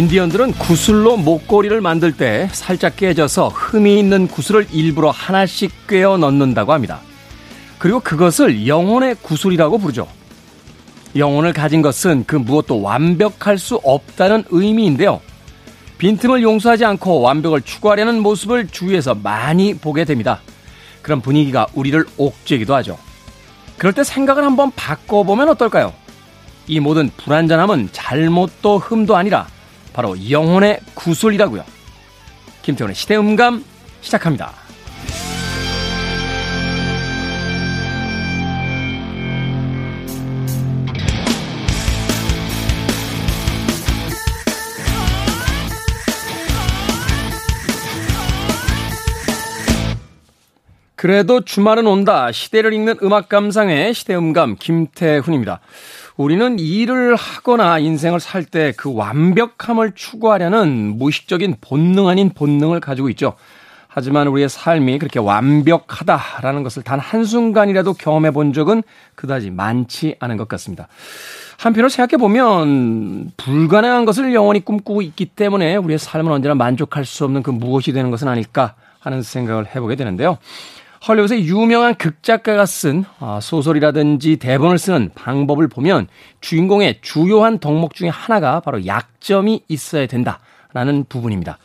인디언들은 구슬로 목걸이를 만들 때 살짝 깨져서 흠이 있는 구슬을 일부러 하나씩 꿰어 넣는다고 합니다. 그리고 그것을 영혼의 구슬이라고 부르죠. 영혼을 가진 것은 그 무엇도 완벽할 수 없다는 의미인데요. 빈틈을 용서하지 않고 완벽을 추구하려는 모습을 주위에서 많이 보게 됩니다. 그런 분위기가 우리를 옥죄기도 하죠. 그럴 때 생각을 한번 바꿔보면 어떨까요? 이 모든 불완전함은 잘못도 흠도 아니라 바로 영혼의 구슬이라고요. 김태훈의 시대음감 시작합니다. 그래도 주말은 온다. 시대를 읽는 음악 감상의 시대음감 김태훈입니다. 우리는 일을 하거나 인생을 살 때 그 완벽함을 추구하려는 무의식적인 본능 아닌 본능을 가지고 있죠. 하지만 우리의 삶이 그렇게 완벽하다라는 것을 단 한순간이라도 경험해 본 적은 그다지 많지 않은 것 같습니다. 한편으로 생각해 보면 불가능한 것을 영원히 꿈꾸고 있기 때문에 우리의 삶은 언제나 만족할 수 없는 그 무엇이 되는 것은 아닐까 하는 생각을 해보게 되는데요. 헐리우드의 유명한 극작가가 쓴 아, 소설이라든지 대본을 쓰는 방법을 보면 주인공의 주요한 덕목 중에 하나가 바로 약점이 있어야 된다라는 부분입니다.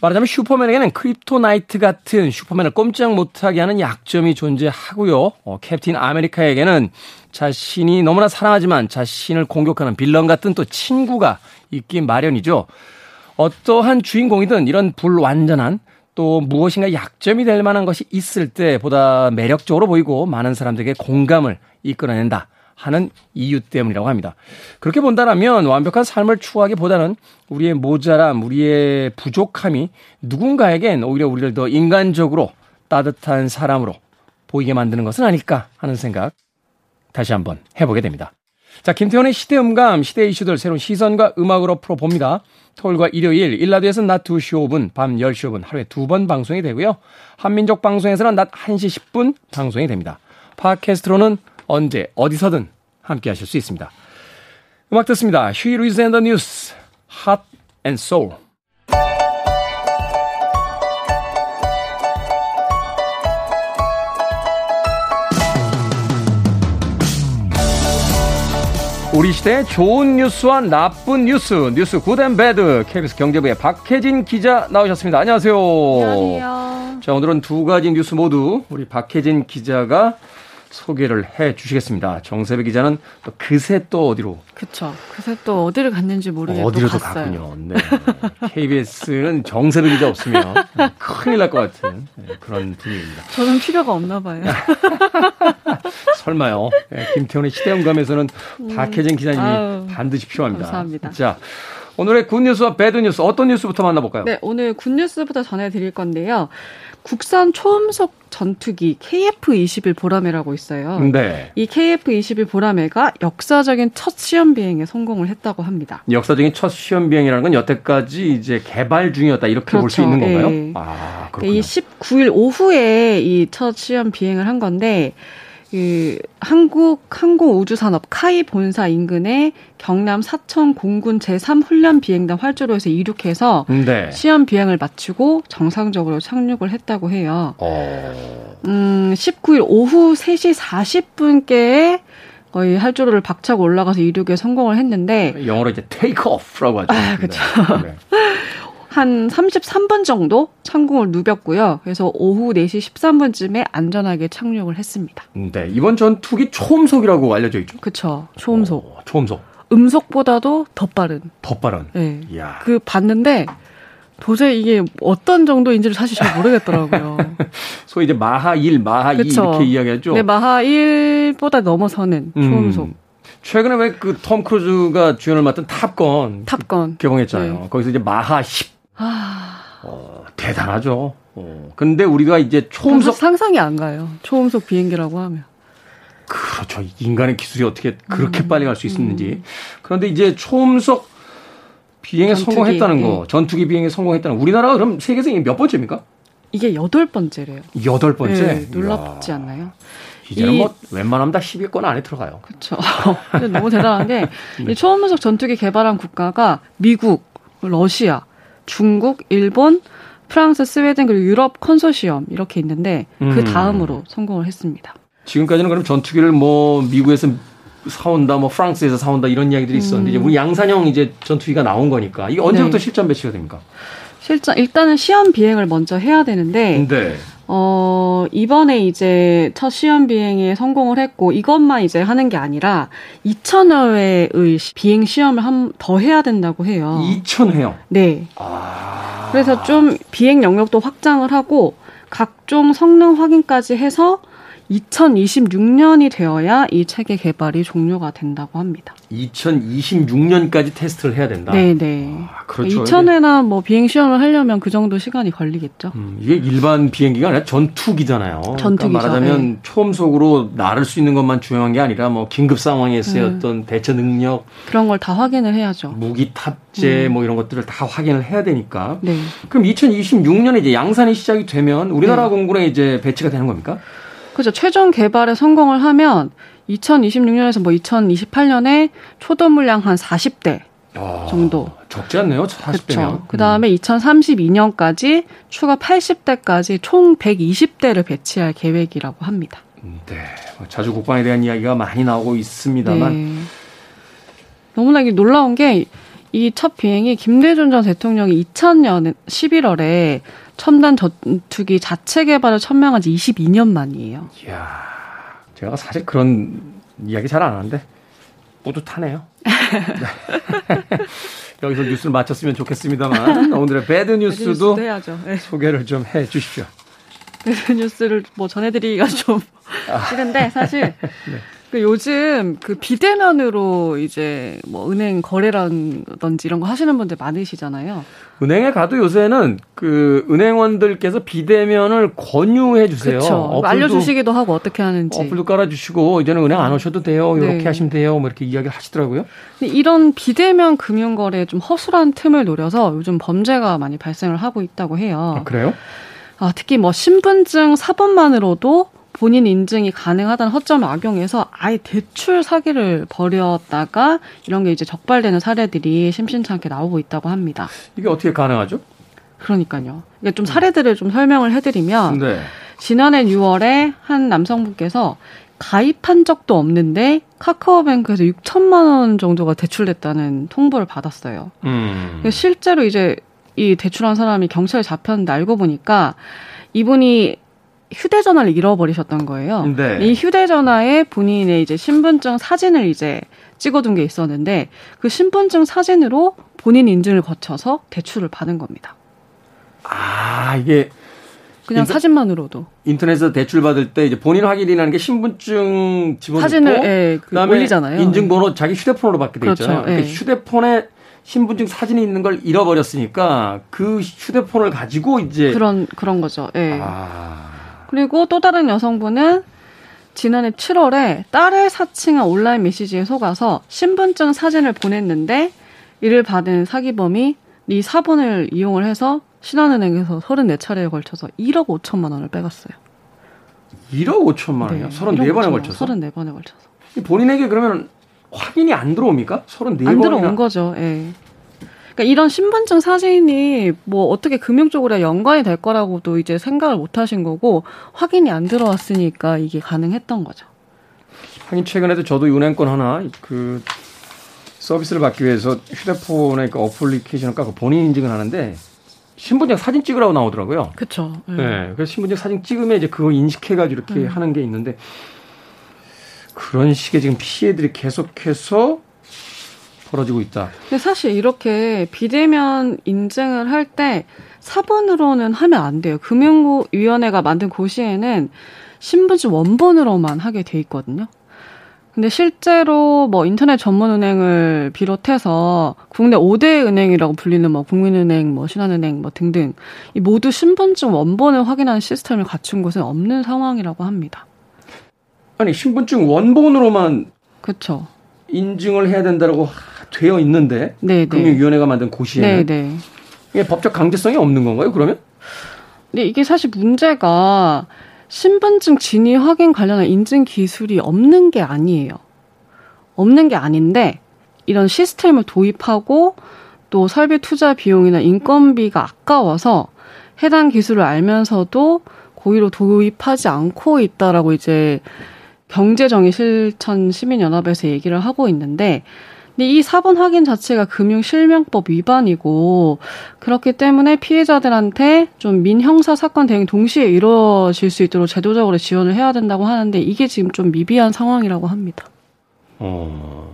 말하자면 슈퍼맨에게는 크립토나이트 같은 슈퍼맨을 꼼짝 못하게 하는 약점이 존재하고요. 어, 캡틴 아메리카에게는 자신이 너무나 사랑하지만 자신을 공격하는 빌런 같은 또 친구가 있기 마련이죠. 어떠한 주인공이든 이런 불완전한 또 무엇인가 약점이 될 만한 것이 있을 때 보다 매력적으로 보이고 많은 사람들에게 공감을 이끌어낸다 하는 이유 때문이라고 합니다. 그렇게 본다면 완벽한 삶을 추구하기보다는 우리의 모자람, 우리의 부족함이 누군가에겐 오히려 우리를 더 인간적으로 따뜻한 사람으로 보이게 만드는 것은 아닐까 하는 생각 다시 한번 해보게 됩니다. 자, 김태원의 시대음감, 시대 이슈들 새로운 시선과 음악으로 풀어봅니다. 토요일과 일요일, 일라디오에서는 낮 2시 5분, 밤 10시 5분 하루에 두 번 방송이 되고요. 한민족 방송에서는 낮 1시 10분 방송이 됩니다. 팟캐스트로는 언제 어디서든 함께 하실 수 있습니다. 음악 듣습니다. 휴이 루이즈 앤더 뉴스, Hot and Soul. 우리 시대의 좋은 뉴스와 나쁜 뉴스, 뉴스 Good and Bad, KBS 경제부의 박혜진 기자 나오셨습니다. 안녕하세요. 안녕하세요. 자, 오늘은 두 가지 뉴스 모두 우리 박혜진 기자가 소개를 해 주시겠습니다. 정세배 기자는 또 그새 또 어디로? 그쵸. 그새 또 어디를 갔는지 모르겠고 어디로 또 갔군요. 네. KBS는 정세배 기자 없으면 큰일 날 것 같은 네, 그런 분위기입니다. 저는 필요가 없나 봐요. 설마요. 네, 김태훈의 시대음감에서는 음, 박혜진 기자님이 아유, 반드시 필요합니다. 감사합니다. 자, 오늘의 굿뉴스와 배드뉴스 어떤 뉴스부터 만나볼까요? 네, 오늘 굿뉴스부터 전해드릴 건데요. 국산 초음속 전투기 KF-21 보라매라고 있어요. 네. 이 KF-21 보라매가 역사적인 첫 시험 비행에 성공을 했다고 합니다. 역사적인 첫 시험 비행이라는 건 여태까지 이제 개발 중이었다 이렇게 그렇죠. 볼수 있는 건가요? 네. 아, 그렇군요. 이 19일 오후에 이 첫 시험 비행을 한 건데 그 한국 항공 우주 산업 카이 본사 인근의 경남 사천 공군 제3 훈련 비행단 활주로에서 이륙해서 네. 시험 비행을 마치고 정상적으로 착륙을 했다고 해요. 어... 음, 19일 오후 3시 40분께에 거의 활주로를 박차고 올라가서 이륙에 성공을 했는데 영어로 이제 테이크 오프라고 하죠. 아, 그렇죠. 네. 한 33분 정도 착륙을 누볐고요. 그래서 오후 4시 13분쯤에 안전하게 착륙을 했습니다. 네, 이번 전투기 초음속이라고 알려져 있죠? 그렇죠. 초음속. 오, 초음속. 음속보다도 더 빠른. 더 빠른. 네. 이야. 그 봤는데 도저히 이게 어떤 정도인지를 사실 잘 모르겠더라고요. 소위 이제 마하 1, 마하 그쵸? 2 이렇게 이야기하죠. 네, 마하 1보다 넘어서는 음. 초음속. 음. 최근에 왜 그 톰 크루즈가 주연을 맡은 탑건 탑건 개봉했잖아요. 네. 거기서 이제 마하 10 아... 어, 대단하죠. 어. 근데 우리가 이제 초음속 상상이 안 가요. 초음속 비행기라고 하면. 그렇죠. 인간의 기술이 어떻게 그렇게 음, 빨리 갈 수 있었는지. 음. 그런데 이제 초음속 비행에 전투기, 성공했다는 거, 예. 전투기 비행에 성공했다는 우리나라가 그럼 세계에서 몇 번째입니까? 이게 여덟 번째래요. 여덟 번째? 네, 놀랍지 이야. 않나요? 이제는 이, 뭐 웬만하면 다 10위권 안에 들어가요. 그렇죠. 너무 대단한 게 네. 이 초음속 전투기 개발한 국가가 미국, 러시아, 중국, 일본, 프랑스, 스웨덴 그리고 유럽 컨소시엄 이렇게 있는데 그 음. 다음으로 성공을 했습니다. 지금까지는 그럼 전투기를 뭐 미국에서 사온다, 뭐 프랑스에서 사온다 이런 이야기들이 있었는데 음. 이제 우리 양산형 이제 전투기가 나온 거니까 이게 언제부터 네. 실전 배치가 됩니까? 실전 일단은 시험 비행을 먼저 해야 되는데 네. 어, 이번에 이제 첫 시험 비행에 성공을 했고, 이것만 이제 하는 게 아니라, 2,000여 회의 비행 시험을 한, 더 해야 된다고 해요. 2,000회요? 네. 아... 그래서 좀 비행 영역도 확장을 하고, 각종 성능 확인까지 해서 2026년이 되어야 이 체계 개발이 종료가 된다고 합니다. 2026년까지 테스트를 해야 된다. 네, 네. 아, 그렇죠. 2000회나 뭐 비행 시험을 하려면 그 정도 시간이 걸리겠죠. 음, 이게 일반 비행기가 아니라 전투기잖아요. 전투기죠. 그러니까 말하자면 네. 초음속으로 날을 수 있는 것만 중요한 게 아니라 뭐 긴급 상황에서의 음. 어떤 대처 능력 그런 걸 다 확인을 해야죠. 무기 탑재 음. 뭐 이런 것들을 다 확인을 해야 되니까. 네. 그럼 2026년에 이제 양산이 시작이 되면 우리나라 네. 공군에 이제 배치가 되는 겁니까? 그죠. 최종 개발에 성공을 하면 2026년에서 뭐 2028년에 초도 물량 한 40대 아, 정도. 적지 않네요. 40대면. 그렇죠. 그다음에 음. 2032년까지 추가 80대까지 총 120대를 배치할 계획이라고 합니다. 음, 네. 뭐 자주 국방에 대한 이야기가 많이 나오고 있습니다만 네. 너무나 놀라운 게 이 첫 비행이 김대중 전 대통령이 2000년 11월에 첨단 전투기 자체 개발을 천명한 지 22년 만이에요. 이야, 제가 사실 그런 이야기 잘 안 하는데 뿌듯하네요. 여기서 뉴스를 마쳤으면 좋겠습니다만 오늘의 bad news도 네. 소개를 좀 해 주십시오. bad news를 뭐 전해드리기가 좀 아. 싫은데 사실 네. 그 요즘 그 비대면으로 이제 뭐 은행 거래라든지 이런 거 하시는 분들 많으시잖아요. 은행에 가도 요새는 그 은행원들께서 비대면을 권유해 주세요. 그렇죠. 알려주시기도 하고 어떻게 하는지. 어플도 깔아주시고 이제는 은행 안 오셔도 돼요. 이렇게 네. 하시면 돼요. 뭐 이렇게 이야기를 하시더라고요. 이런 비대면 금융거래에 좀 허술한 틈을 노려서 요즘 범죄가 많이 발생을 하고 있다고 해요. 아, 그래요? 아, 특히 뭐 신분증 사본만으로도 본인 인증이 가능하다는 허점을 악용해서 아예 대출 사기를 벌였다가 이런 게 이제 적발되는 사례들이 심심찮게 나오고 있다고 합니다. 이게 어떻게 가능하죠? 그러니까요. 이게 좀 사례들을 좀 설명을 해드리면 네. 지난해 6월에 한 남성분께서 가입한 적도 없는데 카카오뱅크에서 6천만 원 정도가 대출됐다는 통보를 받았어요. 음. 실제로 이제 이 대출한 사람이 경찰에 잡혔는데 알고 보니까 이분이 휴대전화를 잃어버리셨던 거예요. 네. 이 휴대전화에 본인의 이제 신분증 사진을 이제 찍어둔 게 있었는데 그 신분증 사진으로 본인 인증을 거쳐서 대출을 받은 겁니다. 아 이게 그냥 인터, 사진만으로도 인터넷에서 대출 받을 때 이제 본인 확인이라는 게 신분증 집어넣고 사진을 예, 그 그다음에 올리잖아요. 인증번호 자기 휴대폰으로 받게 돼 있잖아요. 그렇죠. 예. 휴대폰에 신분증 사진이 있는 걸 잃어버렸으니까 그 휴대폰을 가지고 이제 그런 그런 거죠. 예. 아. 그리고 또 다른 여성분은 지난해 7월에 딸의 사칭한 온라인 메시지에 속아서 신분증 사진을 보냈는데 이를 받은 사기범이 이 사본을 이용을 해서 신한은행에서 34차례에 걸쳐서 1억 5천만 원을 빼갔어요. 1억 5천만 원이요? 네, 34번에 걸쳐서? 34번에 걸쳐서. 본인에게 그러면 확인이 안 들어옵니까? 34번이나? 안 들어온 거죠. 예. 그러니까 이런 신분증 사진이 뭐 어떻게 금융 쪽으로 연관이 될 거라고도 이제 생각을 못 하신 거고 확인이 안 들어왔으니까 이게 가능했던 거죠. 하긴 최근에도 저도 은행권 하나 그 서비스를 받기 위해서 휴대폰에 그 어플리케이션을 깔고 본인 인증을 하는데 신분증 사진 찍으라고 나오더라고요. 그렇죠. 네. 네. 그래서 신분증 사진 찍으면 이제 그거 인식해가지고 이렇게 음. 하는 게 있는데 그런 식의 지금 피해들이 계속해서 벌어지고 있다. 근데 사실 이렇게 비대면 인증을 할 때 사본으로는 하면 안 돼요. 금융위원회가 만든 고시에는 신분증 원본으로만 하게 돼 있거든요. 근데 실제로 뭐 인터넷 전문 은행을 비롯해서 국내 5대 은행이라고 불리는 뭐 국민은행, 뭐 신한은행 뭐 등등 이 모두 신분증 원본을 확인하는 시스템을 갖춘 곳은 없는 상황이라고 합니다. 아니 신분증 원본으로만 그렇죠. 인증을 해야 된다고 되어 있는데 네네. 네. 금융위원회가 만든 고시에는 네네. 네. 이게 법적 강제성이 없는 건가요? 그러면? 네, 이게 사실 문제가 신분증 진위 확인 관련한 인증 기술이 없는 게 아니에요. 없는 게 아닌데 이런 시스템을 도입하고 또 설비 투자 비용이나 인건비가 아까워서 해당 기술을 알면서도 고의로 도입하지 않고 있다라고 이제 경제정의 실천 시민연합에서 얘기를 하고 있는데 근데 이 사본 확인 자체가 금융실명법 위반이고 그렇기 때문에 피해자들한테 좀 민형사 사건 대응이 동시에 이루어질 수 있도록 제도적으로 지원을 해야 된다고 하는데 이게 지금 좀 미비한 상황이라고 합니다. 어.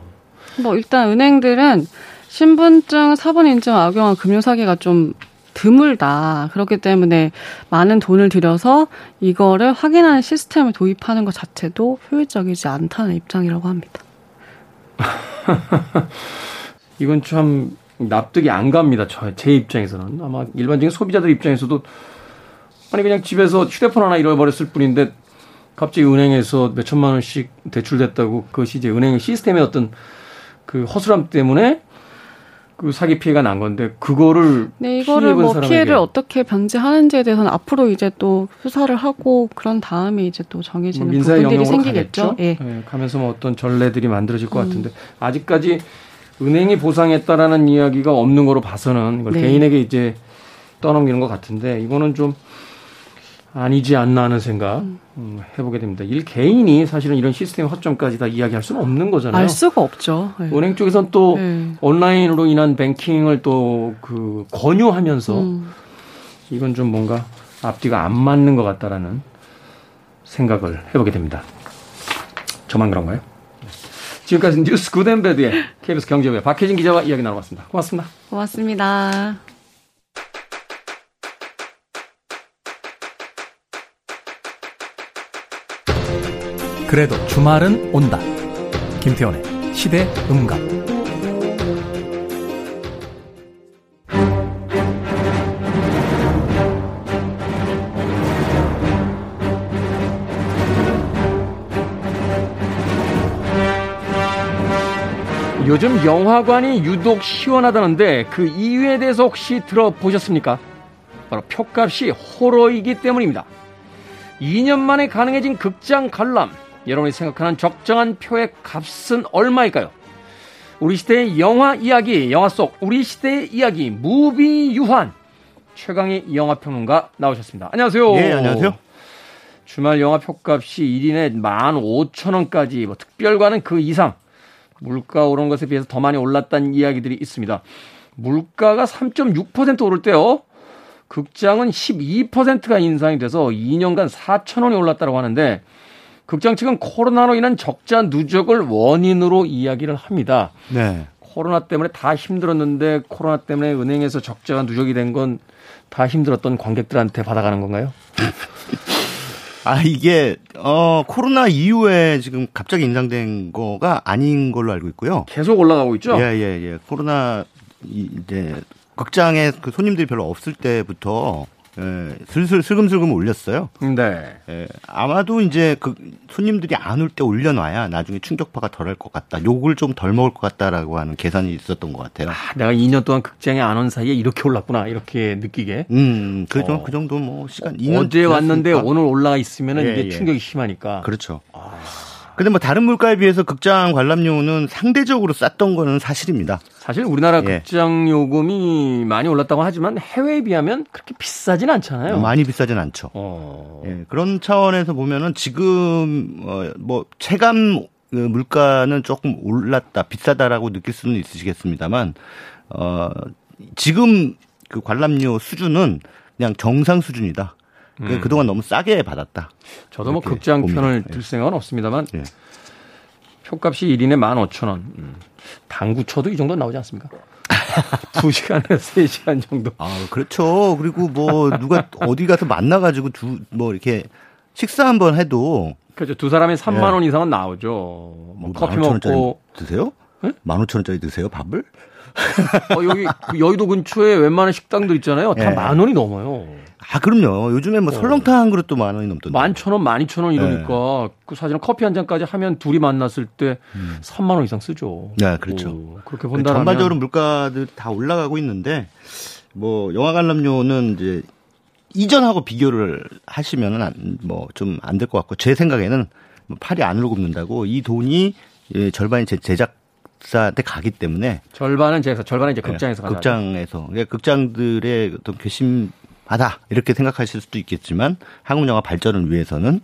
뭐 일단 은행들은 신분증 사본 인증 악용한 금융 사기가 좀 드물다. 그렇기 때문에 많은 돈을 들여서 이거를 확인하는 시스템을 도입하는 것 자체도 효율적이지 않다는 입장이라고 합니다. 이건 참 납득이 안 갑니다. 저, 제 입장에서는. 아마 일반적인 소비자들 입장에서도 아니, 그냥 집에서 휴대폰 하나 잃어버렸을 뿐인데 갑자기 은행에서 몇 천만 원씩 대출됐다고 그것이 이제 은행 시스템의 어떤 그 허술함 때문에 그 사기 피해가 난 건데 그거를 네 이거를 뭐 사람에게. 피해를 어떻게 변제하는지에 대해서는 앞으로 이제 또 수사를 하고 그런 다음에 이제 또 정해지는 뭐 부분들이 생기겠죠. 예. 네, 가면서 뭐 어떤 전례들이 만들어질 것 음. 같은데 아직까지 은행이 보상했다라는 이야기가 없는 거로 봐서는 이걸 네. 개인에게 이제 떠넘기는 것 같은데 이거는 좀 아니지 않나 하는 생각 음. 음, 해보게 됩니다. 일 개인이 사실은 이런 시스템 허점까지 다 이야기할 수는 없는 거잖아요. 알 수가 없죠. 네. 은행 쪽에서는 또 네. 온라인으로 인한 뱅킹을 또 그 권유하면서 음. 이건 좀 뭔가 앞뒤가 안 맞는 것 같다라는 생각을 해보게 됩니다. 저만 그런가요? 네. 지금까지 뉴스 굿앤배드의 KBS 경제부의 박혜진 기자와 이야기 나눠봤습니다. 고맙습니다. 고맙습니다. 그래도 주말은 온다. 김태원의 시대 음감. 요즘 영화관이 유독 시원하다는데 그 이유에 대해서 혹시 들어보셨습니까? 바로 표값이 호러이기 때문입니다. 2년 만에 가능해진 극장 관람. 여러분이 생각하는 적정한 표의 값은 얼마일까요? 우리 시대의 영화 이야기, 영화 속 우리 시대의 이야기, 무비 유한 최강희 영화 평론가 나오셨습니다. 안녕하세요. 네, 안녕하세요. 주말 영화 표값이 1인에 15,000원까지 뭐 특별과는 그 이상 물가 오른 것에 비해서 더 많이 올랐다는 이야기들이 있습니다. 물가가 3.6% 오를 때요. 극장은 12%가 인상이 돼서 2년간 4,000원이 올랐다고 하는데 극장 측은 코로나로 인한 적자 누적을 원인으로 이야기를 합니다. 네. 코로나 때문에 다 힘들었는데 코로나 때문에 은행에서 적자가 누적이 된 건 다 힘들었던 관객들한테 받아가는 건가요? 아, 이게, 어, 코로나 이후에 지금 갑자기 인상된 거가 아닌 걸로 알고 있고요. 계속 올라가고 있죠? 예, 예, 예. 코로나, 이제, 극장에 그 손님들이 별로 없을 때부터 예, 슬슬 슬금슬금 올렸어요. 네. 예, 아마도 이제 그 손님들이 안 올 때 올려놔야 나중에 충격파가 덜할 것 같다. 욕을 좀 덜 먹을 것 같다라고 하는 계산이 있었던 것 같아요. 아, 내가 2년 동안 극장에 안 온 사이에 이렇게 올랐구나 이렇게 느끼게. 음, 그, 어. 그 정도 뭐 시간. 어제 왔는데 오늘 올라가 있으면은 예, 이게 예. 충격이 심하니까. 그렇죠. 아. 근데 뭐 다른 물가에 비해서 극장 관람료는 상대적으로 쌌던 거는 사실입니다. 사실 우리나라 예. 극장 요금이 많이 올랐다고 하지만 해외에 비하면 그렇게 비싸진 않잖아요. 많이 비싸진 않죠. 어. 예, 그런 차원에서 보면은 지금 어 뭐 체감 그 물가는 조금 올랐다, 비싸다라고 느낄 수는 있으시겠습니다만 어 지금 그 관람료 수준은 그냥 정상 수준이다. 음. 그동안 너무 싸게 받았다. 저도 뭐 극장 편을 들 생각은 없습니다만 예. 표값이 1인에 15,000원. 음. 당구 쳐도 이 정도 나오지 않습니까? 2시간에서 3시간 정도. 아, 그렇죠. 그리고 뭐 누가 어디 가서 만나 가지고 두 뭐 이렇게 식사 한번 해도 그렇죠. 두 사람이 3만 예. 원 이상은 나오죠. 뭐, 뭐 커피 먹고 드세요? 네? 15,000원짜리 드세요? 밥을? 어, 여기 그 여의도 근처에 웬만한 식당들 있잖아요. 다만 예. 원이 넘어요. 아, 그럼요. 요즘에 뭐 어. 설렁탕 한 그릇도 만 원이 넘던데. 만 천 원, 만 이천 원 이러니까 네. 그 사실은 커피 한 잔까지 하면 둘이 만났을 때 음. 3만 원 이상 쓰죠. 네, 그렇죠. 오, 그렇게 본다면 전반적으로 물가들 다 올라가고 있는데 뭐 영화 관람료는 이제 이전하고 비교를 하시면은 뭐 좀 안 될 것 같고 제 생각에는 뭐 팔이 안으로 굽는다고 이 돈이 예, 절반이 제 제작 제작사한테 가기 때문에 절반은 제작사, 절반은 이제 극장에서 네, 극장에서 그러니까 극장들의 어떤 괘씸하다 이렇게 생각하실 수도 있겠지만 한국 영화 발전을 위해서는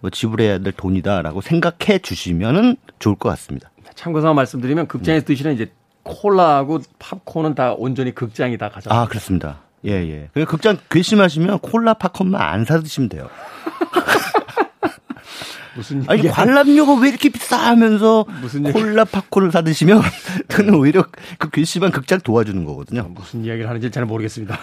뭐 지불해야 될 돈이다라고 생각해 주시면은 좋을 것 같습니다. 참고서 말씀드리면 극장에서 드시는 이제 콜라하고 팝콘은 다 온전히 극장이 다 가져. 아 그렇습니다. 예 예. 그 극장 괘씸하시면 콜라 팝콘만 안 사 드시면 돼요. 무슨 아니 관람료가 왜 이렇게 비싸 하면서 무슨 콜라 팝콘을 사 드시면 그는 오히려 그 괘씸한 극장 도와주는 거거든요. 무슨 이야기를 하는지 잘 모르겠습니다.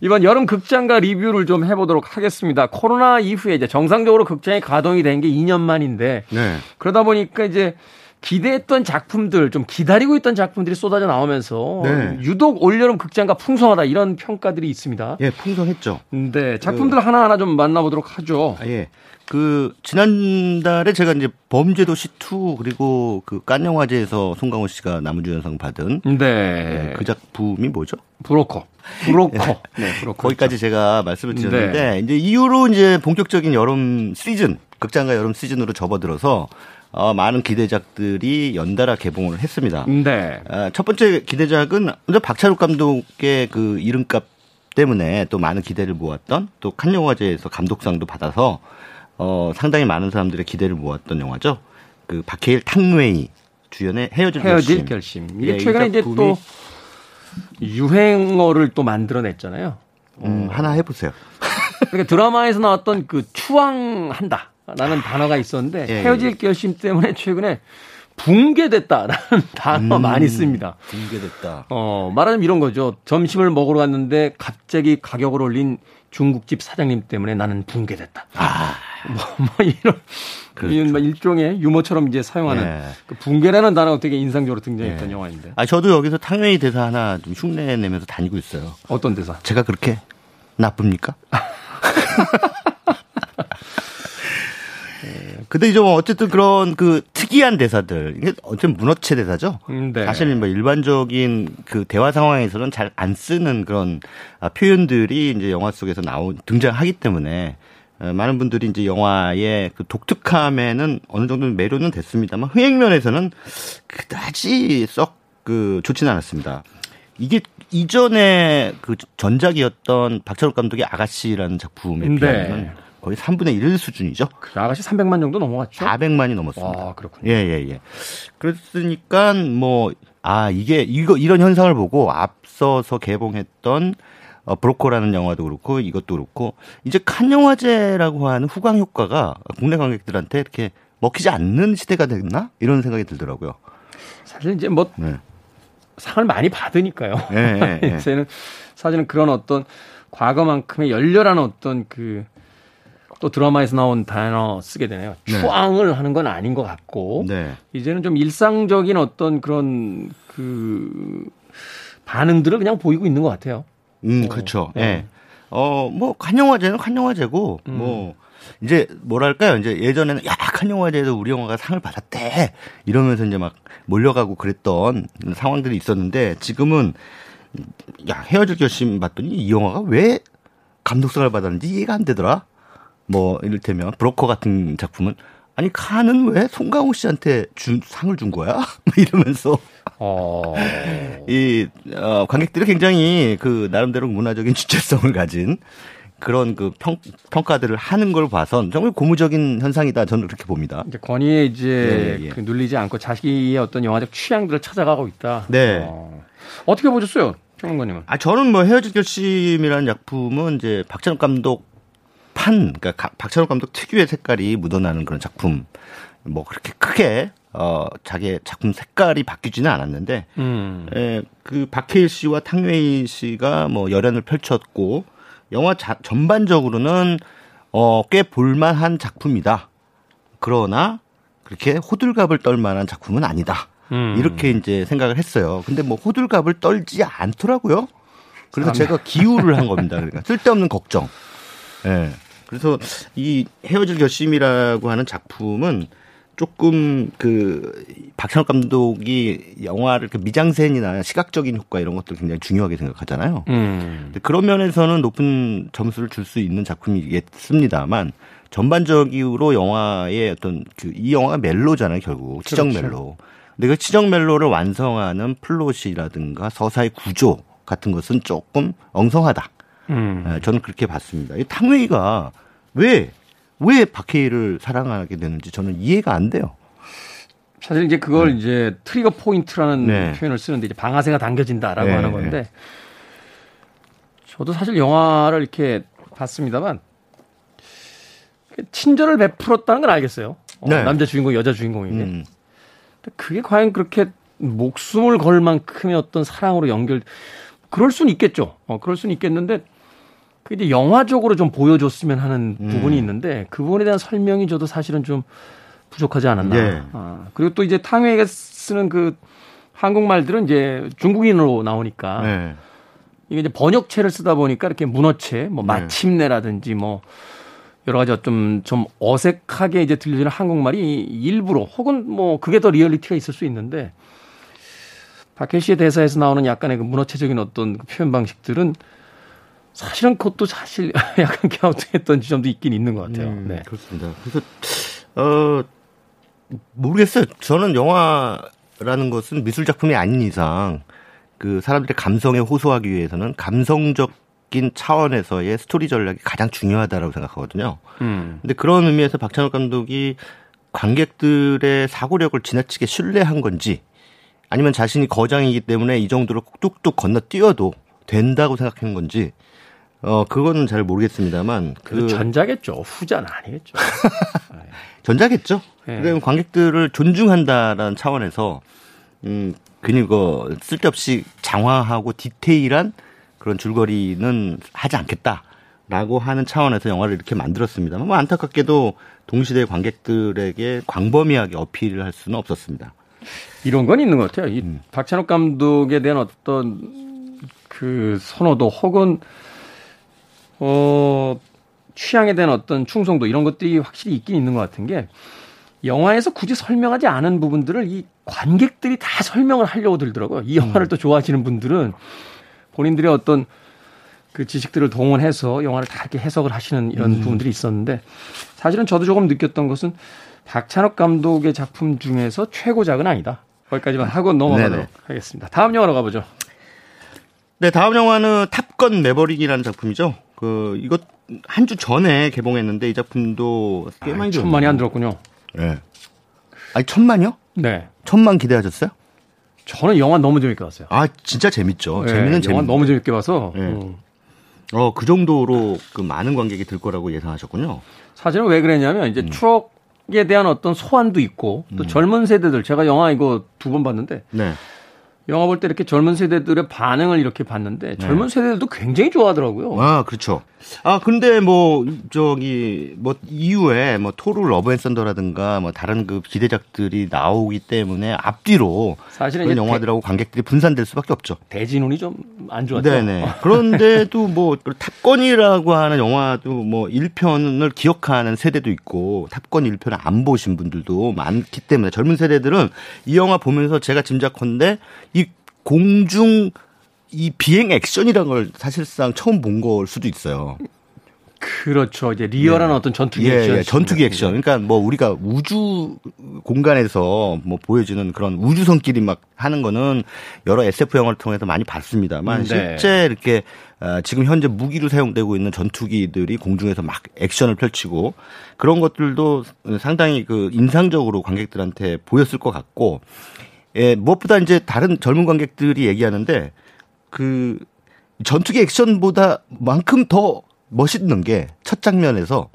이번 여름 극장가 리뷰를 좀 해보도록 하겠습니다. 코로나 이후에 이제 정상적으로 극장이 가동이 된 게 2년 만인데 네. 그러다 보니까 이제 기대했던 작품들 좀 기다리고 있던 작품들이 쏟아져 나오면서 네. 유독 올여름 극장가 풍성하다 이런 평가들이 있습니다. 예, 풍성했죠. 네, 작품들 하나하나 좀 만나보도록 하죠. 아, 예. 그 지난달에 제가 이제 범죄도시 2 그리고 그 깐 영화제에서 송강호 씨가 나무주연상 받은 네. 예, 그 작품이 뭐죠? 브로커. 브로커. 네, 브로커. 거기까지 제가 말씀을 드렸는데 이제 이후로 이제 본격적인 여름 시즌 극장가 여름 시즌으로 접어들어서 어, 많은 기대작들이 연달아 개봉을 했습니다. 네. 아, 첫 번째 기대작은 박찬욱 감독의 그 이름값 때문에 또 많은 기대를 모았던 또 칸 영화제에서 감독상도 받아서 어, 상당히 많은 사람들의 기대를 모았던 영화죠. 그 박해일 탕웨이 주연의 헤어질, 헤어질 결심. 결심. 이게 예, 이 최근에 이제 또 유행어를 또 만들어냈잖아요. 음, 하나 해보세요. 그러니까 드라마에서 나왔던 그 추앙한다. 라는 단어가 있었는데 예, 예. 헤어질 결심 때문에 최근에 붕괴됐다라는 단어 음. 많이 씁니다. 붕괴됐다. 어, 말하자면 이런 거죠. 점심을 먹으러 갔는데 갑자기 가격을 올린 중국집 사장님 때문에 나는 붕괴됐다. 아, 뭐, 뭐 이런 그렇죠. 뭐 일종의 유머처럼 이제 사용하는 예. 그 붕괴라는 단어가 되게 인상적으로 등장했던 예. 영화인데 아 저도 여기서 탕웨이 대사 하나 좀 흉내 내면서 다니고 있어요. 어떤 대사? 제가 그렇게 나쁩니까? 예, 근데 이제 뭐 어쨌든 그런 그 특이한 대사들 이게 어쨌든 문어체 대사죠. 음, 네. 사실 뭐 일반적인 그 대화 상황에서는 잘 안 쓰는 그런 아, 표현들이 이제 영화 속에서 나온 등장하기 때문에 어, 많은 분들이 이제 영화의 그 독특함에는 어느 정도 매료는 됐습니다만 흥행 면에서는 그다지 썩 그 좋지는 않았습니다. 이게 이전에 그 전작이었던 박찬욱 감독의 아가씨라는 작품에 네. 비하면 거의 3분의 1 수준이죠. 그 아가씨 300만 정도 넘어갔죠? 400만이 넘었습니다. 와, 그렇군요. 예, 예, 예. 그랬으니까 뭐, 아, 이게, 이거, 이런 현상을 보고 앞서서 개봉했던 어, 브로커라는 영화도 그렇고 이것도 그렇고 이제 칸 영화제라고 하는 후광 효과가 국내 관객들한테 이렇게 먹히지 않는 시대가 됐나? 이런 생각이 들더라고요. 사실 이제 뭐 네. 상을 많이 받으니까요. 예, 예, 예. 이제는 사실은 그런 어떤 과거만큼의 열렬한 어떤 그 또 드라마에서 나온 단어 쓰게 되네요. 네. 추앙을 하는 건 아닌 것 같고 네. 이제는 좀 일상적인 어떤 그런 그 반응들을 그냥 보이고 있는 것 같아요. 음, 그렇죠. 네. 예. 어, 뭐, 칸영화제는 칸영화제고, 음. 뭐, 이제, 뭐랄까요. 이제 예전에는, 야, 칸영화제에서 우리 영화가 상을 받았대. 이러면서 이제 막 몰려가고 그랬던 상황들이 있었는데, 지금은, 야, 헤어질 결심 봤더니 이 영화가 왜 감독상을 받았는지 이해가 안 되더라. 뭐, 이를테면, 브로커 같은 작품은, 아니, 칸은 왜 송강호 씨한테 준, 상을 준 거야? 뭐 이러면서. 어. 이 어, 관객들이 굉장히 그 나름대로 문화적인 주체성을 가진 그런 그 평, 평가들을 하는 걸 봐선 정말 고무적인 현상이다 저는 그렇게 봅니다. 이제 권위에 이제 예, 예. 그 눌리지 않고 자기의 어떤 영화적 취향들을 찾아가고 있다. 네. 어. 어떻게 보셨어요, 평론가님은? 아 저는 뭐 헤어질 결심이라는 작품은 이제 박찬욱 감독 판 그러니까 가- 박찬욱 감독 특유의 색깔이 묻어나는 그런 작품 뭐 그렇게 크게 어 자기의 작품 색깔이 바뀌지는 않았는데 음. 에, 그 박해일 씨와 탕웨이 씨가 뭐 열연을 펼쳤고 영화 자, 전반적으로는 어, 꽤 볼만한 작품이다. 그러나 그렇게 호들갑을 떨 만한 작품은 아니다. 음. 이렇게 이제 생각을 했어요. 근데 뭐 호들갑을 떨지 않더라고요. 그래서 제가 기우를 한 겁니다. 그러니까 쓸데없는 걱정. 예. 그래서 이 헤어질 결심이라고 하는 작품은 조금 그 박찬욱 감독이 영화를 그 미장센이나 시각적인 효과 이런 것들 굉장히 중요하게 생각하잖아요. 음. 그런 면에서는 높은 점수를 줄 수 있는 작품이겠습니다만 전반적으로 영화의 어떤 그 이 영화가 멜로잖아요, 결국 그렇죠. 멜로. 근데 그 치정 멜로를 완성하는 플롯이라든가 서사의 구조 같은 것은 조금 엉성하다. 음. 예, 저는 그렇게 봤습니다. 이 탕웨이가 왜, 왜 박해일을 사랑하게 되는지 저는 이해가 안 돼요. 사실 이제 그걸 네. 이제 trigger point라는 네. 표현을 쓰는데 이제 방아쇠가 당겨진다라고 네. 하는 건데 저도 사실 영화를 이렇게 봤습니다만 친절을 베풀었다는 걸 알겠어요. 어, 네. 남자 주인공, 여자 주인공에게. 음. 그게 과연 그렇게 목숨을 걸 만큼의 어떤 사랑으로 연결, 그럴 수는 있겠죠. 어, 그럴 수는 있겠는데, 그 이제 영화적으로 좀 보여줬으면 하는 음. 부분이 있는데, 그 부분에 대한 설명이 저도 사실은 좀 부족하지 않았나. 네. 아, 그리고 또 이제 탕웨이가 쓰는 그 한국말들은 이제 중국인으로 나오니까, 네. 이게 이제 번역체를 쓰다 보니까 이렇게 문어체, 뭐 네. 마침내라든지 뭐, 여러 가지 좀, 좀 어색하게 이제 들려지는 한국말이 일부러 혹은 뭐 그게 더 리얼리티가 있을 수 있는데 박해 씨의 대사에서 나오는 약간의 그 문어체적인 어떤 그 표현 방식들은 사실은 그것도 사실 약간 갸우뚱했던 지점도 있긴 있는 것 같아요. 음, 네. 그렇습니다. 그래서, 어, 모르겠어요. 저는 영화라는 것은 미술 작품이 아닌 이상 그 사람들의 감성에 호소하기 위해서는 감성적 바뀐 차원에서의 스토리 전략이 가장 중요하다라고 생각하거든요. 음. 근데 그런 의미에서 박찬욱 감독이 관객들의 사고력을 지나치게 신뢰한 건지 아니면 자신이 거장이기 때문에 이 정도로 뚝뚝 건너뛰어도 된다고 생각하는 건지 어 그거는 잘 모르겠습니다만 그 전자겠죠 후자는 아니겠죠 전자겠죠 네. 그러면 관객들을 존중한다라는 차원에서 음 괜히 그 쓸데없이 장화하고 디테일한 그런 줄거리는 하지 않겠다 라고 하는 차원에서 영화를 이렇게 만들었습니다만 뭐 안타깝게도 동시대 관객들에게 광범위하게 어필을 할 수는 없었습니다. 이런 건 있는 것 같아요. 이 음. 박찬욱 감독에 대한 어떤 그 선호도 혹은 어 취향에 대한 어떤 충성도 이런 것들이 확실히 있긴 있는 것 같은 게 영화에서 굳이 설명하지 않은 부분들을 이 관객들이 다 설명을 하려고 들더라고요. 이 영화를 음. 또 좋아하시는 분들은 본인들의 어떤 그 지식들을 동원해서 영화를 다 이렇게 해석을 하시는 이런 음. 부분들이 있었는데 사실은 저도 조금 느꼈던 것은 박찬욱 감독의 작품 중에서 최고작은 아니다. 거기까지만 하고 넘어가도록 네네. 하겠습니다. 다음 영화로 가보죠. 네, 다음 영화는 탑건 매버릭이라는 작품이죠. 그 이것 한 주 전에 개봉했는데 이 작품도 꽤 많이 천만이 안 들었군요. 네. 아니 천만이요? 네. 천만 기대하셨어요? 저는 영화 너무 재밌게 봤어요. 아 진짜 재밌죠. 네, 재미는 재밌. 영화 너무 재밌게 봐서. 네. 음. 어 그 정도로 그 많은 관객이 들 거라고 예상하셨군요. 사실은 왜 그랬냐면 이제 음. 추억에 대한 어떤 소환도 있고 또 음. 젊은 세대들 제가 영화 이거 두 번 봤는데 네. 영화 볼 때 이렇게 젊은 세대들의 반응을 이렇게 봤는데 네. 젊은 세대들도 굉장히 좋아하더라고요. 아, 그렇죠. 아, 근데 뭐 저기 뭐 이후에 뭐 토르 Love and Thunder라든가 뭐 다른 그 기대작들이 나오기 때문에 앞뒤로 사실은 그런 영화들하고 대, 관객들이 분산될 수밖에 없죠. 대진운이 좀 안 좋았죠. 네네. 그런데도 뭐 탑건이라고 하는 영화도 뭐 1편을 기억하는 세대도 있고 탑건 1편을 안 보신 분들도 많기 때문에 젊은 세대들은 이 영화 보면서 제가 짐작컨대 이 공중 이 비행 액션이라는 걸 사실상 처음 본 걸 수도 있어요. 그렇죠. 이제 리얼한 네. 어떤 전투기 예, 액션. 예, 전투기 액션. 그러니까 뭐 우리가 우주 공간에서 뭐 보여지는 그런 우주선끼리 막 하는 거는 여러 SF 영화를 통해서 많이 봤습니다만 네. 실제 이렇게 아, 지금 현재 무기로 사용되고 있는 전투기들이 공중에서 막 액션을 펼치고 그런 것들도 상당히 그 인상적으로 관객들한테 보였을 것 같고 예, 무엇보다 이제 다른 젊은 관객들이 얘기하는데 그 전투기 액션보다 만큼 더 멋있는 게 첫 장면에서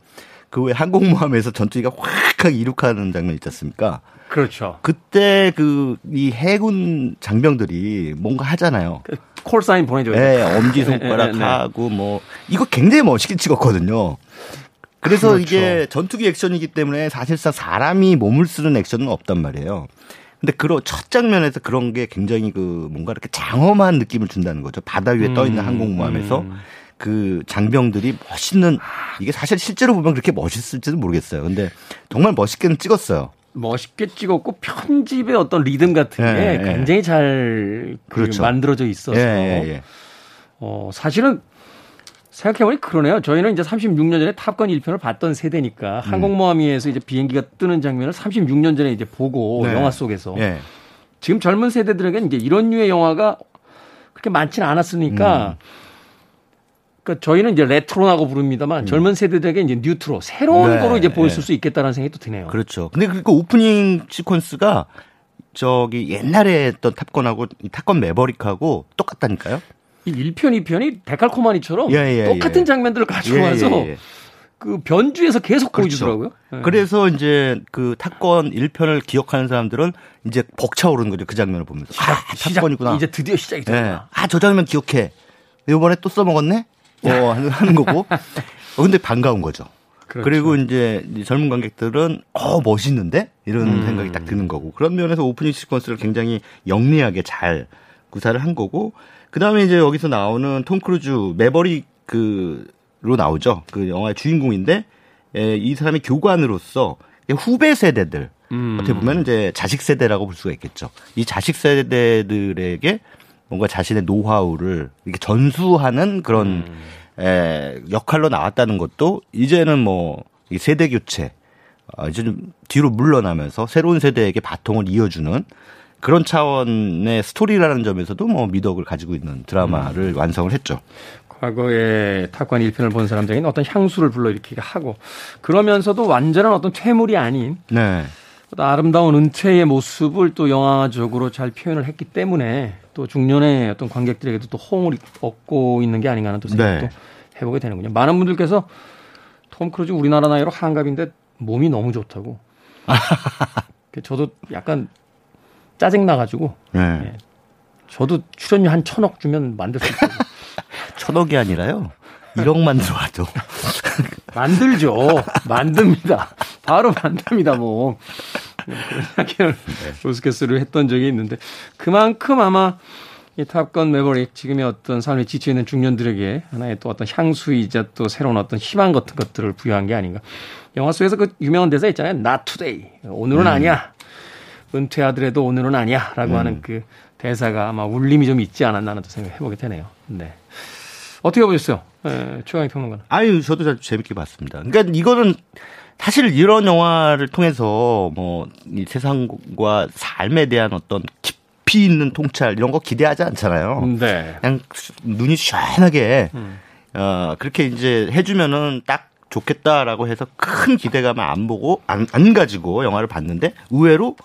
그 왜 항공모함에서 전투기가 확 하게 이륙하는 장면 있지 않습니까? 그렇죠. 그때 그 이 해군 장병들이 뭔가 하잖아요. 그 콜사인 보내줘요. 네, 엄지 손가락 네, 네, 하고 뭐 이거 굉장히 멋있게 찍었거든요. 그래서 그렇죠. 이게 전투기 액션이기 때문에 사실상 사람이 몸을 쓰는 액션은 없단 말이에요. 근데 그런 첫 장면에서 그런 게 굉장히 그 뭔가 이렇게 장엄한 느낌을 준다는 거죠. 바다 위에 떠 있는 음, 항공모함에서 음. 그 장병들이 멋있는 이게 사실 실제로 보면 그렇게 멋있을지도 모르겠어요. 근데 정말 멋있게는 찍었어요. 멋있게 찍었고 편집의 어떤 리듬 같은 게 예, 예. 굉장히 잘 그 그렇죠. 만들어져 있어서 예, 예, 예, 어 사실은 생각해보니 그러네요. 저희는 이제 36년 전에 탑건 1편을 봤던 세대니까 음. 항공모함 위에서 이제 비행기가 뜨는 장면을 36년 전에 이제 보고 네. 영화 속에서. 네. 지금 젊은 세대들에게는 이제 이런 류의 영화가 그렇게 많지는 않았으니까 음. 그러니까 저희는 이제 레트로라고 부릅니다만 음. 젊은 세대들에게 이제 뉴트로 새로운 네, 거로 이제 보였을 네. 수 있겠다는 생각이 또 드네요. 그렇죠. 근데 그 오프닝 시퀀스가 저기 옛날에 했던 탑건하고 탑건 매버릭하고 똑같다니까요. 이 1편, 2편이 데칼코마니처럼 예, 예, 똑같은 예. 장면들을 가져와서 예, 예, 예. 그 변주에서 계속 그렇죠. 보여주더라고요. 네. 그래서 이제 그 탑건 1편을 기억하는 사람들은 이제 벅차오르는 거죠. 그 장면을 보면서. 시작, 아, 탑건이구나. 이제 드디어 시작이 됐구나. 네. 아, 저 장면 기억해. 이번에 또 써먹었네? 어, 하는 거고. 어, 근데 반가운 거죠. 그렇죠. 그리고 이제 젊은 관객들은 어 멋있는데 이런 음. 생각이 딱 드는 거고 그런 면에서 오프닝 시퀀스를 굉장히 영리하게 잘 구사를 한 거고 그 다음에 이제 여기서 나오는 톰 크루즈 매버릭으로 나오죠. 그 영화의 주인공인데 에, 이 사람이 교관으로서 후배 세대들 음. 어떻게 보면 이제 자식 세대라고 볼 수가 있겠죠. 이 자식 세대들에게 뭔가 자신의 노하우를 이렇게 전수하는 그런 음. 에, 역할로 나왔다는 것도 이제는 뭐 세대 교체 어, 이제 좀 뒤로 물러나면서 새로운 세대에게 바통을 이어주는 그런 차원의 스토리라는 점에서도 뭐 미덕을 가지고 있는 드라마를 음. 완성을 했죠. 과거에 탑관 1편을 본 사람들에게는 어떤 향수를 불러일으키게 하고 그러면서도 완전한 어떤 퇴물이 아닌 네. 아름다운 은퇴의 모습을 또 영화적으로 잘 표현을 했기 때문에 또 중년의 어떤 관객들에게도 또 호응을 얻고 있는 게 아닌가 하는 또 생각도 네. 해보게 되는군요. 많은 분들께서 톰 크루즈 우리나라 나이로 환갑인데 몸이 너무 좋다고. 저도 약간 짜증 나가지고. 네. 예. 저도 출연료 한 천억 주면 만들 수 있어요. 천억이 아니라요. 1억만 들어와도. 만들죠. 만듭니다. 바로 만듭니다, 뭐. 그런 이야기를 네. 우스갯소리를 했던 적이 있는데 그만큼 아마 이 탑건 매버릭 지금의 어떤 삶에 지쳐 있는 중년들에게 하나의 또 어떤 향수이자 또 새로운 어떤 희망 같은 것들을 부여한 게 아닌가. 영화 속에서 그 유명한 대사 있잖아요. Not today. 오늘은 음. 아니야. 은퇴하더라도 오늘은 아니야. 라고 음. 하는 그 대사가 아마 울림이 좀 있지 않았나 하는 생각을 해보게 되네요. 네. 어떻게 보셨어요? 네, 최강희 평론가는. 아유, 저도 잘 재밌게 봤습니다. 그러니까 이거는 사실 이런 영화를 통해서 뭐 이 세상과 삶에 대한 어떤 깊이 있는 통찰 이런 거 기대하지 않잖아요. 네. 그냥 눈이 시원하게 음. 어 그렇게 이제 해주면은 딱 좋겠다라고 해서 큰 기대감을 안 보고 안, 안 가지고 영화를 봤는데 의외로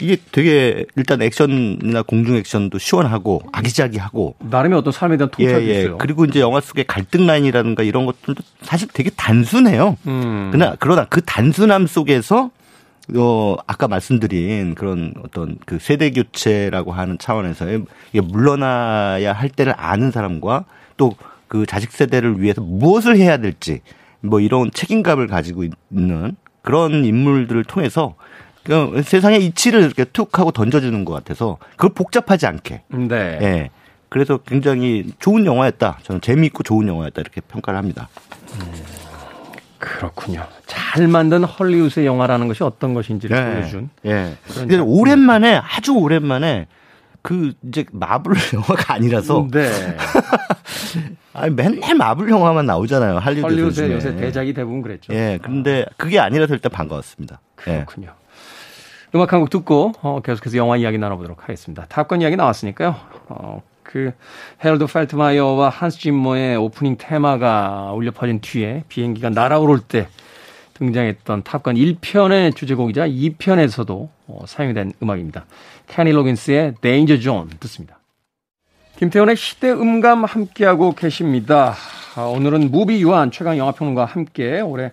이게 되게 일단 액션이나 공중 액션도 시원하고 아기자기하고 나름의 어떤 삶에 대한 통찰이 예, 예. 있어요. 그리고 이제 영화 속의 갈등 라인이라든가 이런 것들도 사실 되게 단순해요. 음. 그러나 그러나 그 단순함 속에서 어 아까 말씀드린 그런 어떤 그 세대 교체라고 하는 차원에서의 물러나야 할 때를 아는 사람과 또 그 자식 세대를 위해서 무엇을 해야 될지 뭐 이런 책임감을 가지고 있는 그런 인물들을 통해서 그 세상의 이치를 이렇게 툭 하고 던져주는 것 같아서 그걸 복잡하지 않게. 네. 예. 그래서 굉장히 좋은 영화였다. 저는 재미있고 좋은 영화였다 이렇게 평가를 합니다. 음, 그렇군요. 잘 만든 헐리우드의 영화라는 것이 어떤 것인지를 네. 보여준. 예. 근데 오랜만에 아주 오랜만에 그 이제 마블 영화가 아니라서. 네. 아니 맨날 마블 영화만 나오잖아요. 할리우드 헐리우드의 요새 대작이 대부분 그랬죠. 예. 근데 그게 아니라서 일단 반가웠습니다. 그렇군요. 예. 음악 한 곡 듣고 어, 계속해서 영화 이야기 나눠보도록 하겠습니다. 탑건 이야기 나왔으니까요. 어, 그 헤럴드 펠트마이어와 한스 짐머의 오프닝 테마가 울려 퍼진 뒤에 비행기가 날아오를 때 등장했던 탑건 1편의 주제곡이자 2편에서도 어, 사용된 음악입니다. 케니 로긴스의 Danger Zone 듣습니다. 김태원의 시대 음감 함께하고 계십니다. 아, 오늘은 무비유환 최광희 영화평론가와 함께 올해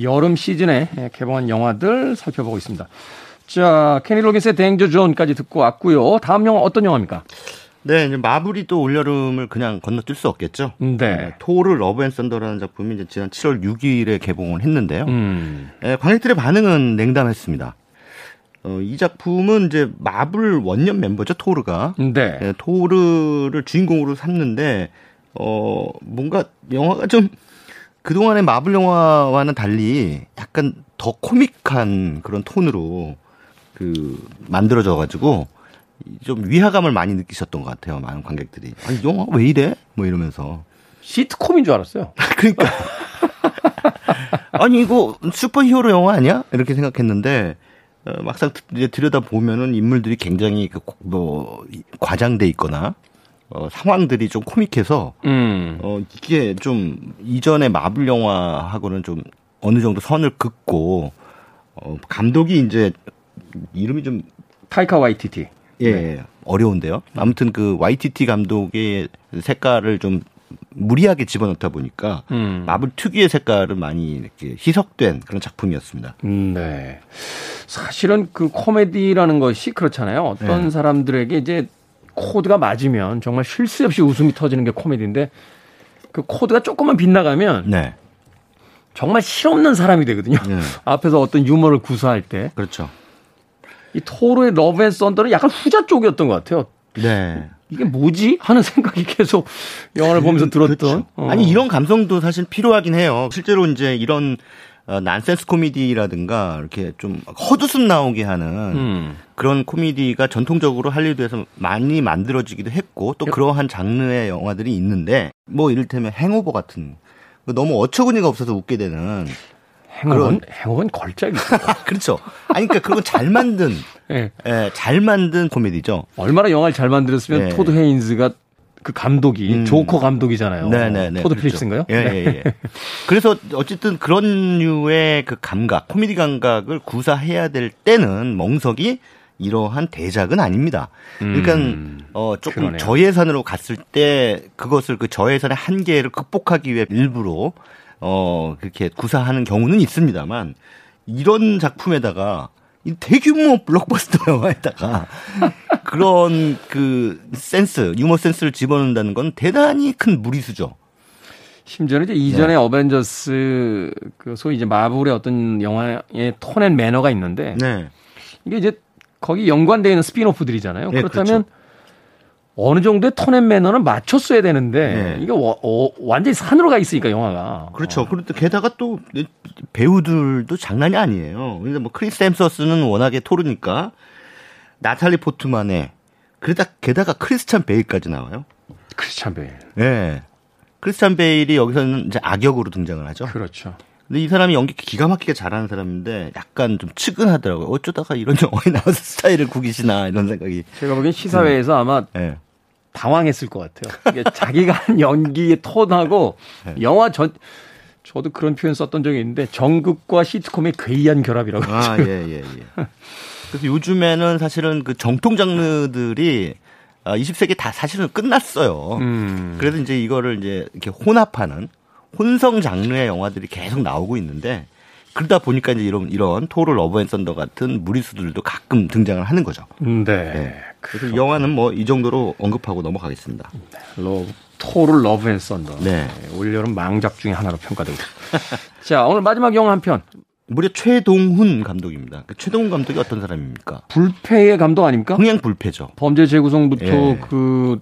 여름 시즌에 개봉한 영화들 살펴보고 있습니다. 자, 케니 로긴스의 Danger Zone까지 듣고 왔고요. 다음 영화 어떤 영화입니까? 네, 이제 마블이 또 올여름을 그냥 건너뛸 수 없겠죠. 네. 네 토르 러브 앤 썬더라는 작품이 이제 지난 7월 6일에 개봉을 했는데요. 음. 네, 관객들의 반응은 냉담했습니다. 어, 이 작품은 이제 마블 원년 멤버죠, 토르가. 네. 네 토르를 주인공으로 삼는데, 어, 뭔가 영화가 좀 그동안의 마블 영화와는 달리 약간 더 코믹한 그런 톤으로 그 만들어져 가지고 좀 위화감을 많이 느끼셨던 것 같아요. 많은 관객들이. 아니, 영화 왜 이래? 뭐 이러면서. 시트콤인 줄 알았어요. 그러니까. 아니, 이거 슈퍼히어로 영화 아니야? 이렇게 생각했는데, 어, 막상 이제 들여다 보면은 인물들이 굉장히 그 뭐 과장돼 있거나 어, 상황들이 좀 코믹해서 음. 어, 이게 좀 이전의 마블 영화하고는 좀 어느 정도 선을 긋고 어, 감독이 이제 이름이 좀 타이카 와이티티. 예, 예, 어려운데요. 아무튼 그 YTT 감독의 색깔을 좀 무리하게 집어넣다 보니까 음. 마블 특유의 색깔은 많이 이렇게 희석된 그런 작품이었습니다. 음, 네. 사실은 그 코미디라는 것이 그렇잖아요. 어떤 네. 사람들에게 이제 코드가 맞으면 정말 쉴 새 없이 웃음이 터지는 게 코미디인데 그 코드가 조금만 빗나가면 네, 정말 실없는 사람이 되거든요. 네. 앞에서 어떤 유머를 구사할 때. 그렇죠. 이 토르의 러브 앤 썬더는 약간 후자 쪽이었던 것 같아요. 네. 이게 뭐지? 하는 생각이 계속 영화를 보면서 들었던. 그렇죠. 어. 아니 이런 감성도 사실 필요하긴 해요. 실제로 이제 이런 어, 난센스 코미디라든가 이렇게 좀 헛웃음 나오게 하는 음. 그런 코미디가 전통적으로 할리우드에서 많이 만들어지기도 했고 또 그러한 장르의 영화들이 있는데 뭐 이를테면 행오버 같은 너무 어처구니가 없어서 웃게 되는 행업은, 행업은 걸작이죠. 그렇죠. 아니 그러니까 그건 잘 만든 예. 예, 잘 만든 코미디죠. 얼마나 영화를 잘 만들었으면 네. 토드 헤인즈가 그 감독이 음. 조커 감독이잖아요. 네네네. 토드 그렇죠. 필립스인가요? 예, 네. 예, 예. 그래서 어쨌든 그런 류의 그 감각, 코미디 감각을 구사해야 될 때는 멍석이 이러한 대작은 아닙니다. 그러니까 음, 어 조금 그러네요. 저예산으로 갔을 때 그것을 그 저예산의 한계를 극복하기 위해 일부러 어 그렇게 구사하는 경우는 있습니다만 이런 작품에다가 이 대규모 블록버스터 영화에다가 그런 그 센스, 유머 센스를 집어넣는다는 건 대단히 큰 무리수죠. 심지어는 이제 이전에 어벤져스 그 소위 이제 마블의 어떤 영화의 tone and manner가 있는데 네. 이게 이제 거기 연관되어 있는 spin-off들이잖아요. 네, 그렇다면 어느 정도의 톤앤 매너는 맞췄어야 되는데 네. 이게 와- 어, 완전히 산으로 가 있으니까 영화가. 그렇죠. 그런데 게다가 또 배우들도 장난이 아니에요. 근데 뭐 크리스 헴스워스는 워낙에 토르니까 나탈리 포트만에 그러다 게다가 크리스찬 베일까지 나와요. 크리스찬 베일. 예. 크리스찬 베일이 여기서는 이제 악역으로 등장을 하죠. 그렇죠. 근데 이 사람이 연기 기가 막히게 잘하는 사람인데 약간 좀 측은하더라고요. 어쩌다가 이런 영화에 나와서 스타일을 구기시나 이런 생각이. 제가 보기엔 시사회에서 아마 예. 당황했을 것 같아요. 자기가 한 연기의 톤하고 네. 영화 전 저도 그런 표현 썼던 적이 있는데 정극과 시트콤의 괴이한 결합이라고. 아, 하죠. 예, 예, 예. 그래서 요즘에는 사실은 그 정통 장르들이 아, 20세기 다 사실은 끝났어요. 음. 그래서 이제 이거를 이제 이렇게 혼합하는 혼성 장르의 영화들이 계속 나오고 있는데 그러다 보니까 이제 이런 이런 토르 러브 앤 썬더 같은 무리수들도 가끔 등장을 하는 거죠. 네. 네. 그래서 이 영화는 뭐 이 정도로 언급하고 넘어가겠습니다. 러브, 토르 러브 앤 썬더. 네. 올여름 망작 중에 하나로 평가되고 있습니다. 자, 오늘 마지막 영화 한 편. 무려 최동훈 감독입니다. 그 최동훈 감독이 어떤 사람입니까? 불패의 감독 아닙니까? 흥행 불패죠. 범죄 재구성부터 예. 그,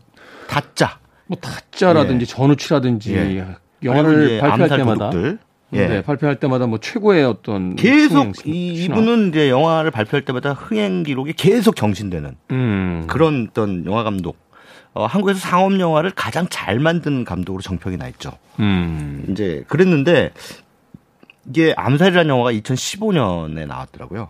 다짜. 뭐, 타짜라든지 전우치라든지 예. 영화를 발표할 때마다. 도둑들. 예. 네, 발표할 때마다 뭐 최고의 어떤. 계속 흥행 이. 이분은 이제 영화를 발표할 때마다 흥행 기록이 계속 경신되는 음. 그런 어떤 영화 감독. 어, 한국에서 상업 영화를 가장 잘 만드는 감독으로 정평이 나 있죠. 음. 이제 그랬는데 이게 암살이라는 영화가 2015년에 나왔더라고요.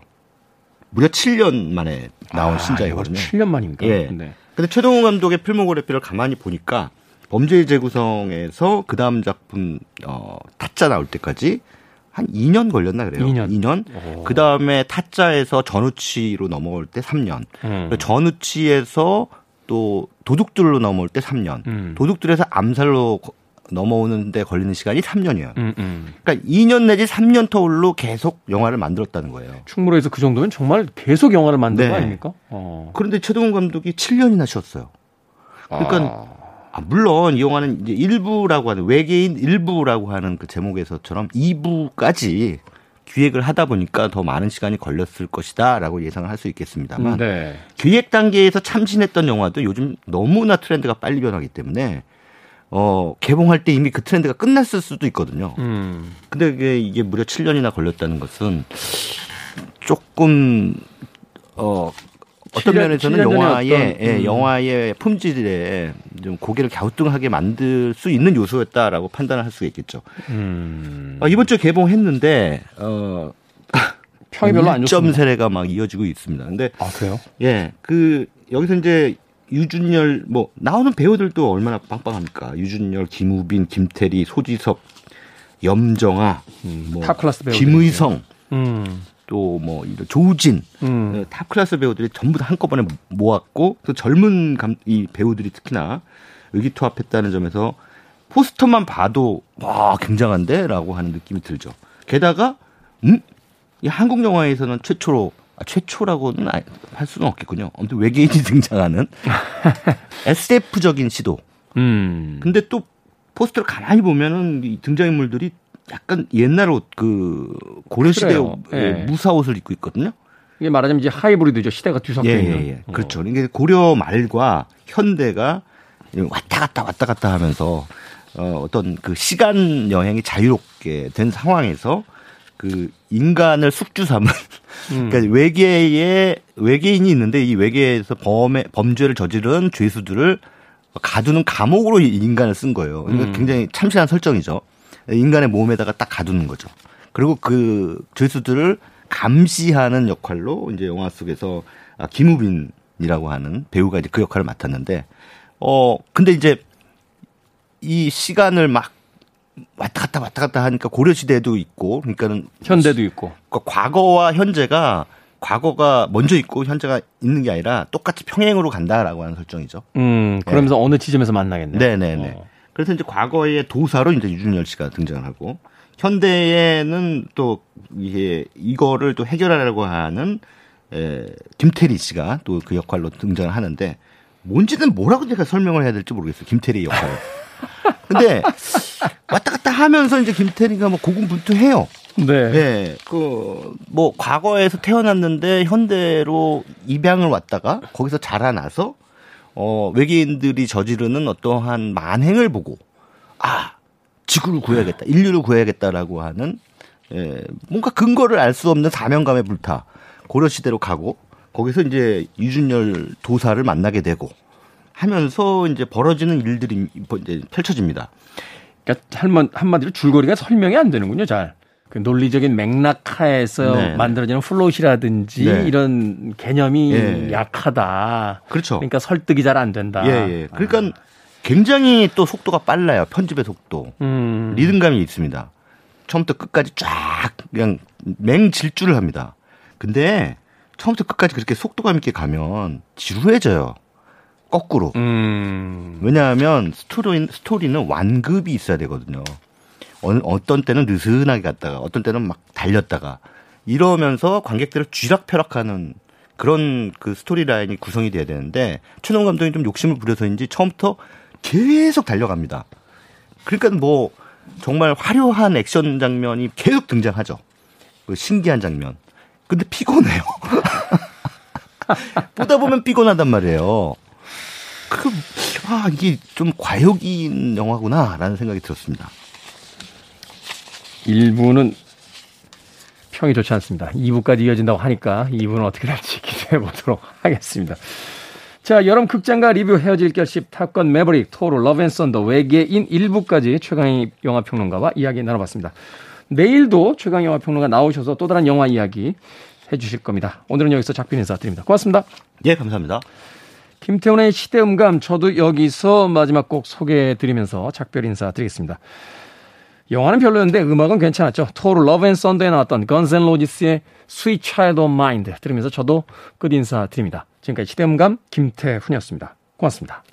무려 7년 만에 나온 아, 신작이거든요. 이거 7년 만입니까? 예. 네. 근데 최동훈 감독의 필모그래피를 가만히 보니까 범죄의 재구성에서 그 다음 작품 어 타짜 나올 때까지 한 2년 걸렸나 그래요. 2년. 오. 그 다음에 타짜에서 전우치로 넘어올 때 3년. 음. 그 전우치에서 또 도둑들로 넘어올 때 3년. 음. 도둑들에서 암살로 거- 넘어오는데 걸리는 시간이 3년이에요. 음, 음. 그러니까 2년 내지 3년 터울로 계속 영화를 만들었다는 거예요. 충무로에서 그 정도면 정말 계속 영화를 만든 네. 거 아닙니까? 어. 그런데 최동훈 감독이 7년이나 쉬었어요. 그러니까 아. 아, 물론 이 영화는 이제 일부라고 하는 외계인 일부라고 하는 그 제목에서처럼 2부까지 기획을 하다 보니까 더 많은 시간이 걸렸을 것이다라고 예상을 할 수 있겠습니다만 네. 기획 단계에서 참신했던 영화도 요즘 너무나 트렌드가 빨리 변하기 때문에 어 개봉할 때 이미 그 트렌드가 끝났을 수도 있거든요. 음. 근데 이게, 이게 무려 7년이나 걸렸다는 것은 조금 어 어떤 7년 면에서는 7년 전에 영화의 어떤, 예, 음. 영화의 품질에 좀 고개를 갸우뚱하게 만들 수 있는 요소였다라고 판단을 할 수가 있겠죠. 음. 어, 이번 주에 개봉했는데 어 평이 별로 안 좋습니다. 1점 세례가 막 이어지고 있습니다. 근데 아 그래요? 예, 그 여기서 이제 류준열 뭐 나오는 배우들도 얼마나 빵빵합니까? 류준열, 김우빈, 김태리, 소지섭, 염정아, 음, 뭐 top class 배우들. 김의성, 음. 또 뭐 이런 조우진, 음. 어, top class 배우들이 전부 다 한꺼번에 모았고 또 젊은 감, 이 배우들이 특히나 의기투합했다는 점에서 포스터만 봐도 와 굉장한데라고 하는 느낌이 들죠. 게다가 음? 이 한국 영화에서는 최초로 아, 최초라고는 아- 할 수는 없겠군요. 아무튼 외계인이 등장하는 SF적인 시도. 음. 근데 또 포스터를 가만히 보면은 이 등장인물들이 약간 옛날 옷 그 고려 시대 그래요. 예, 예. 무사 옷을 입고 있거든요. 이게 말하자면 이제 하이브리드죠. 시대가 뒤섞여 예, 있는. 예, 예. 그렇죠. 이게 고려 말과 현대가 왔다 갔다 왔다 갔다 하면서 어, 어떤 그 시간 여행이 자유롭게 된 상황에서 그 인간을 숙주 삼은 음. 그러니까 외계에 외계인이 있는데 이 외계에서 범의 범죄를 저지른 죄수들을 가두는 감옥으로 이 인간을 쓴 거예요. 그러니까 음. 굉장히 참신한 설정이죠. 인간의 몸에다가 딱 가두는 거죠. 그리고 그 죄수들을 감시하는 역할로 이제 영화 속에서 아, 김우빈이라고 하는 배우가 이제 그 역할을 맡았는데 어 근데 이제 이 시간을 막 왔다 갔다 왔다 갔다 하니까 고려 시대도 있고 그러니까는 현대도 있고. 그러니까 과거와 현재가 과거가 먼저 있고 현재가 있는 게 아니라 똑같이 평행으로 간다라고 하는 설정이죠. 음. 그러면서 어느 지점에서 만나겠네. 네네네. 어. 그래서 이제 과거의 도사로 이제 유준열 씨가 등장을 하고 현대에는 또 이게 이거를 또 해결하려고 하는 에, 김태리 씨가 또 그 역할로 등장을 하는데 뭔지는 뭐라고 제가 설명을 해야 될지 모르겠어요. 김태리 역할. 근데 왔다 갔다 하면서 이제 김태리가 뭐 고군분투해요. 네. 예, 그, 뭐, 과거에서 태어났는데 현대로 입양을 왔다가 거기서 자라나서, 어, 외계인들이 저지르는 어떠한 만행을 보고, 아, 지구를 구해야겠다, 인류를 구해야겠다라고 하는, 예, 뭔가 근거를 알 수 없는 사명감에 불타 고려 시대로 가고, 거기서 이제 류준열 도사를 만나게 되고, 하면서 이제 벌어지는 일들이 이제 펼쳐집니다. 그러니까 한마, 한마디로 줄거리가 설명이 안 되는군요, 잘. 그 논리적인 맥락 하에서 네. 만들어지는 플롯이라든지 네. 이런 개념이 예. 약하다. 그렇죠. 그러니까 설득이 잘 안 된다. 예, 예. 그러니까 굉장히 또 속도가 빨라요. 편집의 속도. 음. 리듬감이 있습니다. 처음부터 끝까지 쫙 그냥 맹질주를 합니다. 근데 처음부터 끝까지 그렇게 속도감 있게 가면 지루해져요. 거꾸로. 음. 왜냐하면 스토리, 스토리는 완급이 있어야 되거든요. 어, 어떤 때는 느슨하게 갔다가 어떤 때는 막 달렸다가 이러면서 관객들을 쥐락펴락하는 그런 그 스토리 라인이 구성이 돼야 되는데 최동 감독이 좀 욕심을 부려서인지 처음부터 계속 달려갑니다. 그러니까 뭐 정말 화려한 액션 장면이 계속 등장하죠. 그 신기한 장면. 근데 피곤해요. 보다 보면 피곤하단 말이에요. 그, 아, 이게 좀 과욕인 영화구나라는 생각이 들었습니다. 1부는 평이 좋지 않습니다. 2부까지 이어진다고 하니까 2부는 어떻게 될지 기대해 보도록 하겠습니다. 자, 여름 극장가 리뷰 헤어질 결심 탑건 매버릭 토르 러브앤썬더 외계인 1부까지 최광희 영화평론가와 이야기 나눠봤습니다. 내일도 최광희 영화평론가 나오셔서 또 다른 영화 이야기 해주실 겁니다. 오늘은 여기서 작별 인사 드립니다. 고맙습니다. 예, 감사합니다. 김태훈의 시대음감 저도 여기서 마지막 곡 소개해 드리면서 작별 인사 드리겠습니다. 영화는 별로였는데 음악은 괜찮았죠. 토르 러브 앤 썬더에 나왔던 건즈 앤 로지스의 Sweet Child 들으면서 저도 끝 인사 드립니다. 지금까지 시대음감 김태훈이었습니다. 고맙습니다.